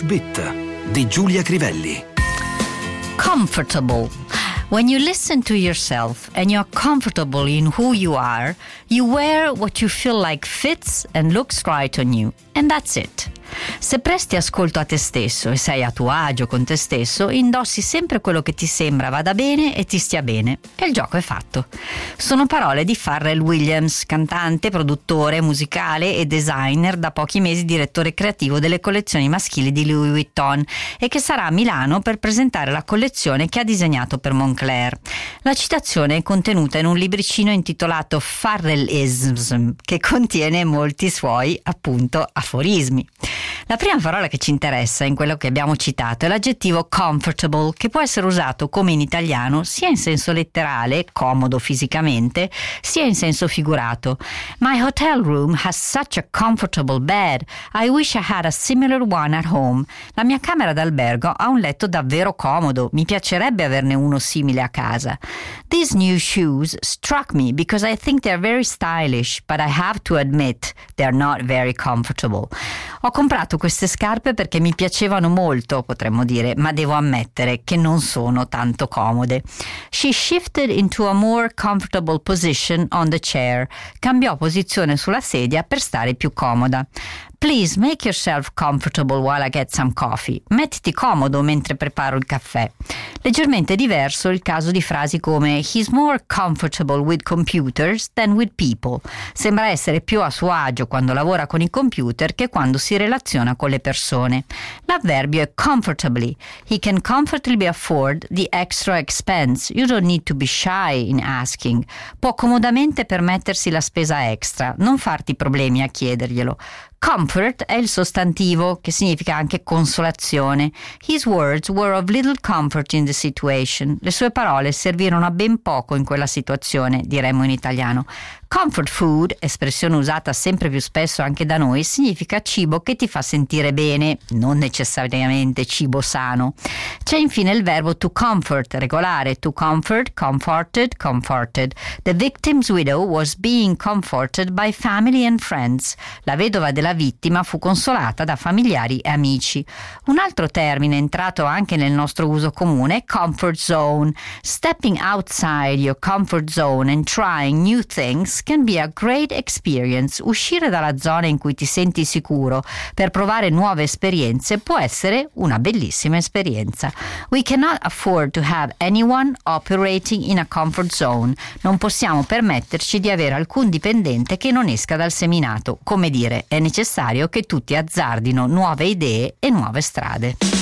Bit di Giulia Crivelli. Comfortable. When you listen to yourself and you're comfortable in who you are, you wear what you feel like fits and looks right on you. And that's it. Se presti ascolto a te stesso e sei a tuo agio con te stesso, indossi sempre quello che ti sembra vada bene e ti stia bene. E il gioco è fatto. Sono parole di Farrell Williams, cantante, produttore musicale e designer, da pochi mesi direttore creativo delle collezioni maschili di Louis Vuitton e che sarà a Milano per presentare la collezione che ha disegnato per Moncler. La citazione è contenuta in un libricino intitolato Farrellisms, che contiene molti suoi, appunto, aforismi. La prima parola che ci interessa in quello che abbiamo citato è l'aggettivo comfortable, che può essere usato come in italiano sia in senso letterale, comodo fisicamente, sia in senso figurato. My hotel room has such a comfortable bed. I wish I had a similar one at home. La mia camera d'albergo ha un letto davvero comodo. Mi piacerebbe averne uno simile a casa. These new shoes struck me because I think they're very stylish, but I have to admit they're not very comfortable. Ho comprato queste scarpe perché mi piacevano molto, potremmo dire, ma devo ammettere che non sono tanto comode. She shifted into a more comfortable position on the chair. Cambiò posizione sulla sedia per stare più comoda. Please make yourself comfortable while I get some coffee. Mettiti comodo mentre preparo il caffè. Leggermente diverso il caso di frasi come He's more comfortable with computers than with people. Sembra essere più a suo agio quando lavora con i computer che quando si relaziona con le persone. L'avverbio è comfortably. He can comfortably afford the extra expense. You don't need to be shy in asking. Può comodamente permettersi la spesa extra. Non farti problemi a chiederglielo. Comfort è il sostantivo che significa anche consolazione. His words were of little comfort in the situation. Le sue parole servirono a ben poco in quella situazione, diremmo in italiano. Comfort food, espressione usata sempre più spesso anche da noi, significa cibo che ti fa sentire bene, non necessariamente cibo sano. C'è infine il verbo to comfort, regolare, to comfort, comforted, comforted. The victim's widow was being comforted by family and friends. La vedova della vittima fu consolata da familiari e amici. Un altro termine entrato anche nel nostro uso comune è comfort zone. Stepping outside your comfort zone and trying new things can be a great experience. Uscire dalla zona in cui ti senti sicuro per provare nuove esperienze può essere una bellissima esperienza. We cannot afford to have anyone operating in a comfort zone. Non possiamo permetterci di avere alcun dipendente che non esca dal seminato. Come dire, è necessario che tutti azzardino nuove idee e nuove strade.